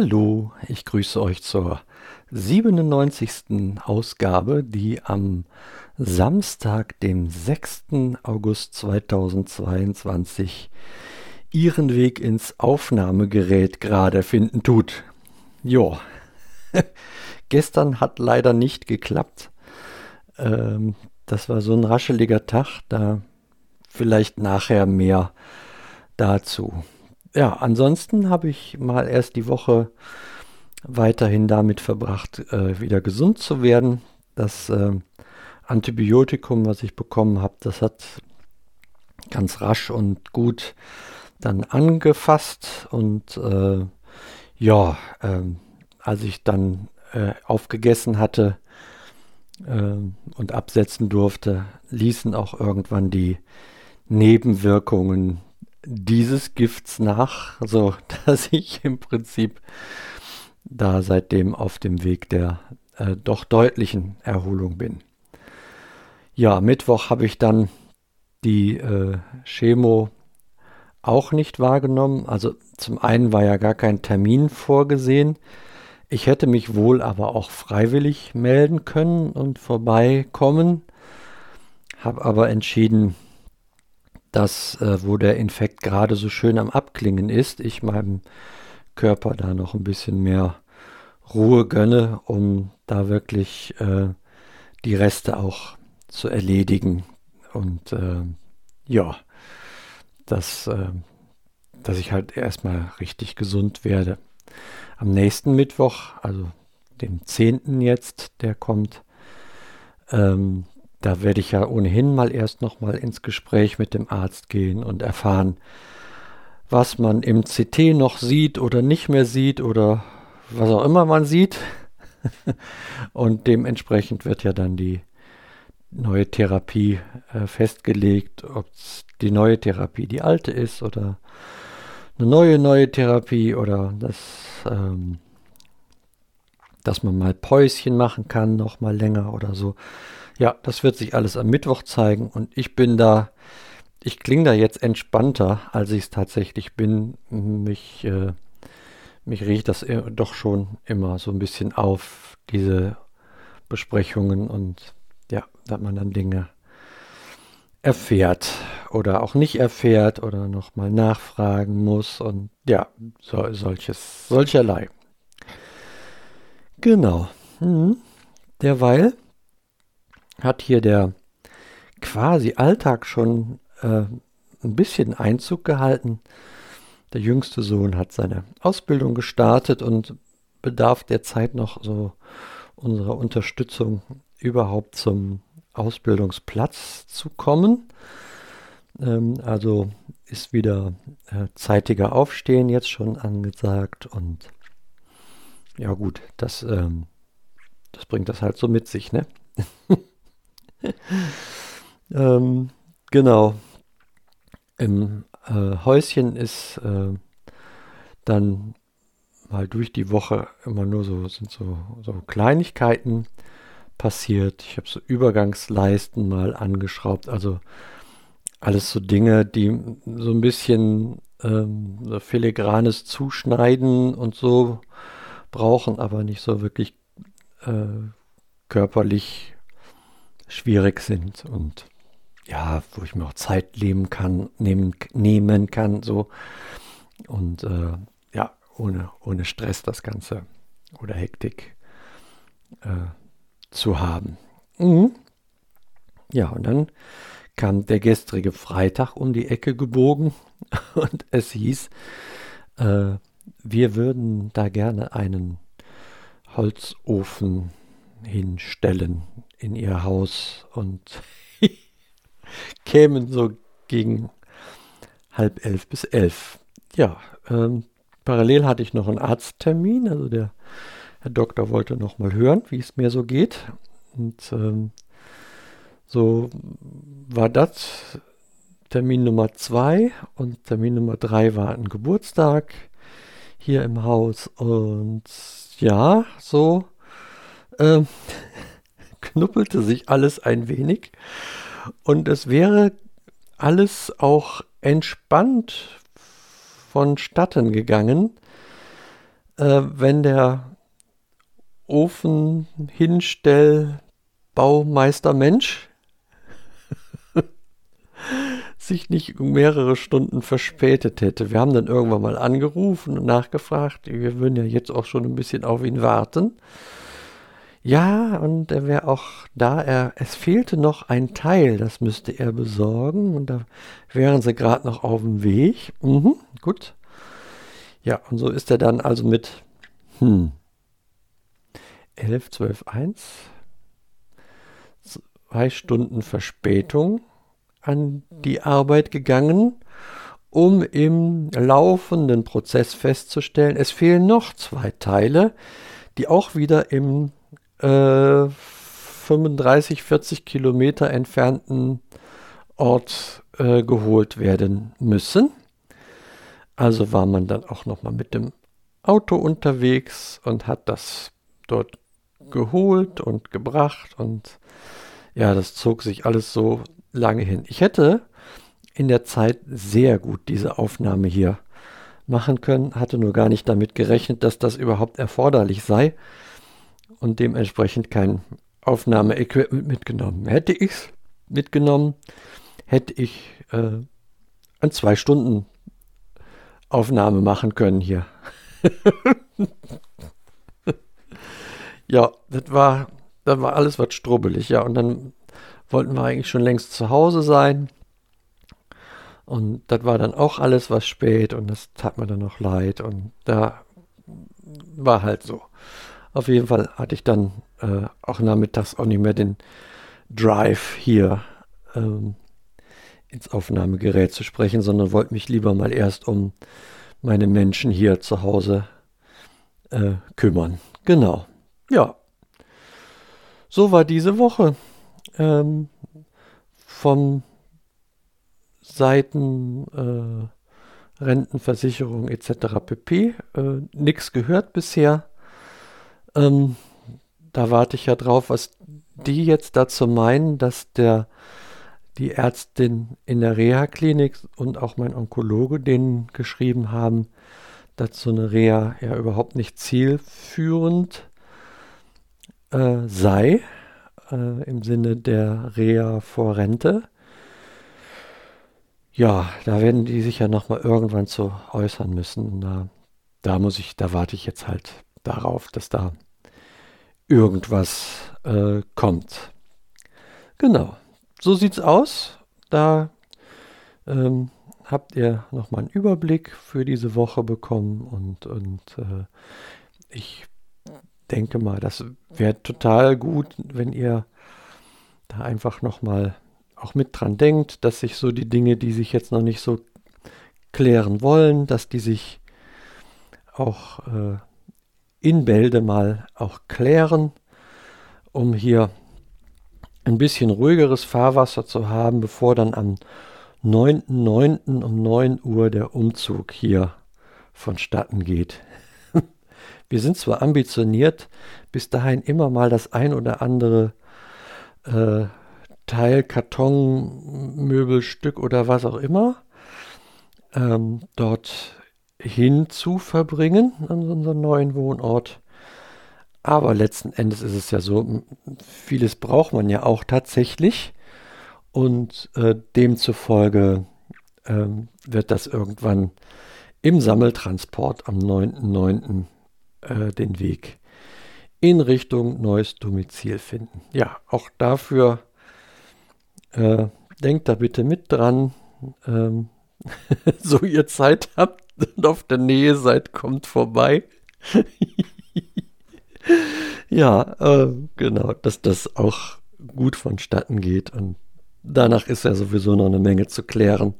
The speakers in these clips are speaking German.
Hallo, ich grüße euch zur 97. Ausgabe, die am Samstag, dem 6. August 2022, ihren Weg ins Aufnahmegerät gerade finden tut. Jo, gestern hat leider nicht geklappt. Ähm, das war so ein rascheliger Tag, da vielleicht nachher mehr dazu ja, ansonsten habe ich mal erst die Woche weiterhin damit verbracht, äh, wieder gesund zu werden. Das äh, Antibiotikum, was ich bekommen habe, das hat ganz rasch und gut dann angefasst und äh, ja, ähm, als ich dann äh, aufgegessen hatte ähm, und absetzen durfte, ließen auch irgendwann die Nebenwirkungen dieses Gifts nach, so dass ich im Prinzip da seitdem auf dem Weg der äh, doch deutlichen Erholung bin. Ja, Mittwoch habe ich dann die äh, Chemo auch nicht wahrgenommen. Also zum einen war ja gar kein Termin vorgesehen. Ich hätte mich wohl aber auch freiwillig melden können und vorbeikommen, habe aber entschieden, dass, äh, wo der Infekt gerade so schön am Abklingen ist, ich meinem Körper da noch ein bisschen mehr Ruhe gönne, um da wirklich äh, die Reste auch zu erledigen. Und äh, ja, dass, äh, dass ich halt erstmal richtig gesund werde. Am nächsten Mittwoch, also dem 10. jetzt, der kommt, ähm, da werde ich ja ohnehin mal erst noch mal ins Gespräch mit dem Arzt gehen und erfahren, was man im CT noch sieht oder nicht mehr sieht oder was auch immer man sieht. und dementsprechend wird ja dann die neue Therapie äh, festgelegt, ob die neue Therapie die alte ist oder eine neue neue Therapie oder das, ähm, dass man mal Päuschen machen kann, noch mal länger oder so. Ja, das wird sich alles am Mittwoch zeigen und ich bin da, ich klinge da jetzt entspannter, als ich es tatsächlich bin. Mich, äh, mich riecht das doch schon immer so ein bisschen auf, diese Besprechungen und ja, dass man dann Dinge erfährt oder auch nicht erfährt oder nochmal nachfragen muss und ja, so, solches, solcherlei. Genau. Hm. Derweil hat hier der quasi Alltag schon äh, ein bisschen Einzug gehalten. Der jüngste Sohn hat seine Ausbildung gestartet und bedarf derzeit noch so unserer Unterstützung überhaupt zum Ausbildungsplatz zu kommen. Ähm, also ist wieder äh, zeitiger Aufstehen jetzt schon angesagt und ja gut, das, ähm, das bringt das halt so mit sich, ne? ähm, genau. Im äh, Häuschen ist äh, dann mal durch die Woche immer nur so, sind so, so Kleinigkeiten passiert. Ich habe so Übergangsleisten mal angeschraubt. Also alles so Dinge, die so ein bisschen ähm, so filigranes Zuschneiden und so brauchen, aber nicht so wirklich äh, körperlich schwierig sind und ja, wo ich mir auch Zeit nehmen kann, nehmen, nehmen kann, so. Und äh, ja, ohne, ohne Stress das Ganze oder Hektik äh, zu haben. Mhm. Ja, und dann kam der gestrige Freitag um die Ecke gebogen und es hieß, äh, wir würden da gerne einen Holzofen hinstellen in ihr Haus und kämen so gegen halb elf bis elf. Ja, ähm, parallel hatte ich noch einen Arzttermin, also der Herr Doktor wollte noch mal hören, wie es mir so geht. Und ähm, so war das Termin Nummer zwei und Termin Nummer drei war ein Geburtstag hier im Haus. Und ja, so ähm, knuppelte sich alles ein wenig und es wäre alles auch entspannt vonstatten gegangen, äh, wenn der Ofenhinstellbaumeister Mensch sich nicht mehrere Stunden verspätet hätte. Wir haben dann irgendwann mal angerufen und nachgefragt. Wir würden ja jetzt auch schon ein bisschen auf ihn warten. Ja, und er wäre auch da. Er, es fehlte noch ein Teil, das müsste er besorgen. Und da wären sie gerade noch auf dem Weg. Mhm, gut. Ja, und so ist er dann also mit hm, 11, 12, 1, zwei Stunden Verspätung an die Arbeit gegangen, um im laufenden Prozess festzustellen, es fehlen noch zwei Teile, die auch wieder im äh, 35, 40 Kilometer entfernten Ort äh, geholt werden müssen. Also war man dann auch nochmal mit dem Auto unterwegs und hat das dort geholt und gebracht und ja, das zog sich alles so lange hin. Ich hätte in der Zeit sehr gut diese Aufnahme hier machen können, hatte nur gar nicht damit gerechnet, dass das überhaupt erforderlich sei und dementsprechend kein Aufnahmeequipment mitgenommen. Hätte ich es mitgenommen, hätte ich äh, an zwei Stunden Aufnahme machen können hier. ja, das war, das war alles was strubbelig, ja. Und dann wollten wir eigentlich schon längst zu Hause sein. Und das war dann auch alles was spät und das tat mir dann noch leid. Und da war halt so. Auf jeden Fall hatte ich dann äh, auch nachmittags auch nicht mehr den Drive hier ähm, ins Aufnahmegerät zu sprechen, sondern wollte mich lieber mal erst um meine Menschen hier zu Hause äh, kümmern. Genau. Ja. So war diese Woche. Ähm, vom Seiten äh, Rentenversicherung etc. pp. Äh, Nichts gehört bisher. Ähm, da warte ich ja drauf, was die jetzt dazu meinen, dass der die Ärztin in der Reha-Klinik und auch mein Onkologe denen geschrieben haben, dass so eine Reha ja überhaupt nicht zielführend äh, sei, äh, im Sinne der Reha vor Rente. Ja, da werden die sich ja nochmal irgendwann zu äußern müssen. Da, da muss ich, da warte ich jetzt halt darauf, dass da irgendwas äh, kommt. Genau so sieht's aus. Da ähm, habt ihr nochmal einen Überblick für diese Woche bekommen und, und äh, ich denke mal, das wäre total gut, wenn ihr da einfach nochmal auch mit dran denkt, dass sich so die Dinge, die sich jetzt noch nicht so klären wollen, dass die sich auch äh, in Bälde mal auch klären, um hier ein bisschen ruhigeres Fahrwasser zu haben, bevor dann am 9.9. um 9 Uhr der Umzug hier vonstatten geht. Wir sind zwar ambitioniert, bis dahin immer mal das ein oder andere äh, Teil, Karton, Möbelstück oder was auch immer ähm, dort hin zu verbringen an unserem neuen Wohnort. Aber letzten Endes ist es ja so, vieles braucht man ja auch tatsächlich. Und äh, demzufolge äh, wird das irgendwann im Sammeltransport am 9.9. Äh, den Weg in Richtung neues Domizil finden. Ja, auch dafür äh, denkt da bitte mit dran. Ähm, so ihr Zeit habt und auf der Nähe seid, kommt vorbei. ja, äh, genau, dass das auch gut vonstatten geht. Und danach ist ja sowieso noch eine Menge zu klären.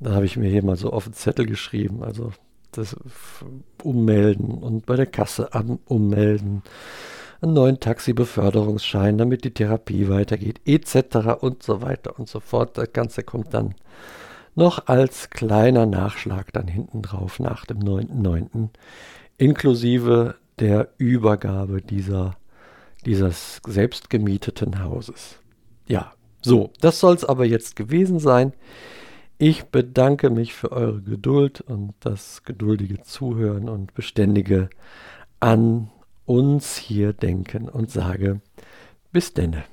Da habe ich mir hier mal so auf den Zettel geschrieben. Also das ummelden und bei der Kasse ummelden, einen neuen Taxibeförderungsschein, damit die Therapie weitergeht, etc. und so weiter und so fort. Das Ganze kommt dann noch als kleiner Nachschlag dann hinten drauf nach dem 9.9. inklusive der Übergabe dieser, dieses selbstgemieteten Hauses. Ja, so, das soll es aber jetzt gewesen sein. Ich bedanke mich für eure Geduld und das geduldige Zuhören und beständige an uns hier denken und sage bis denne.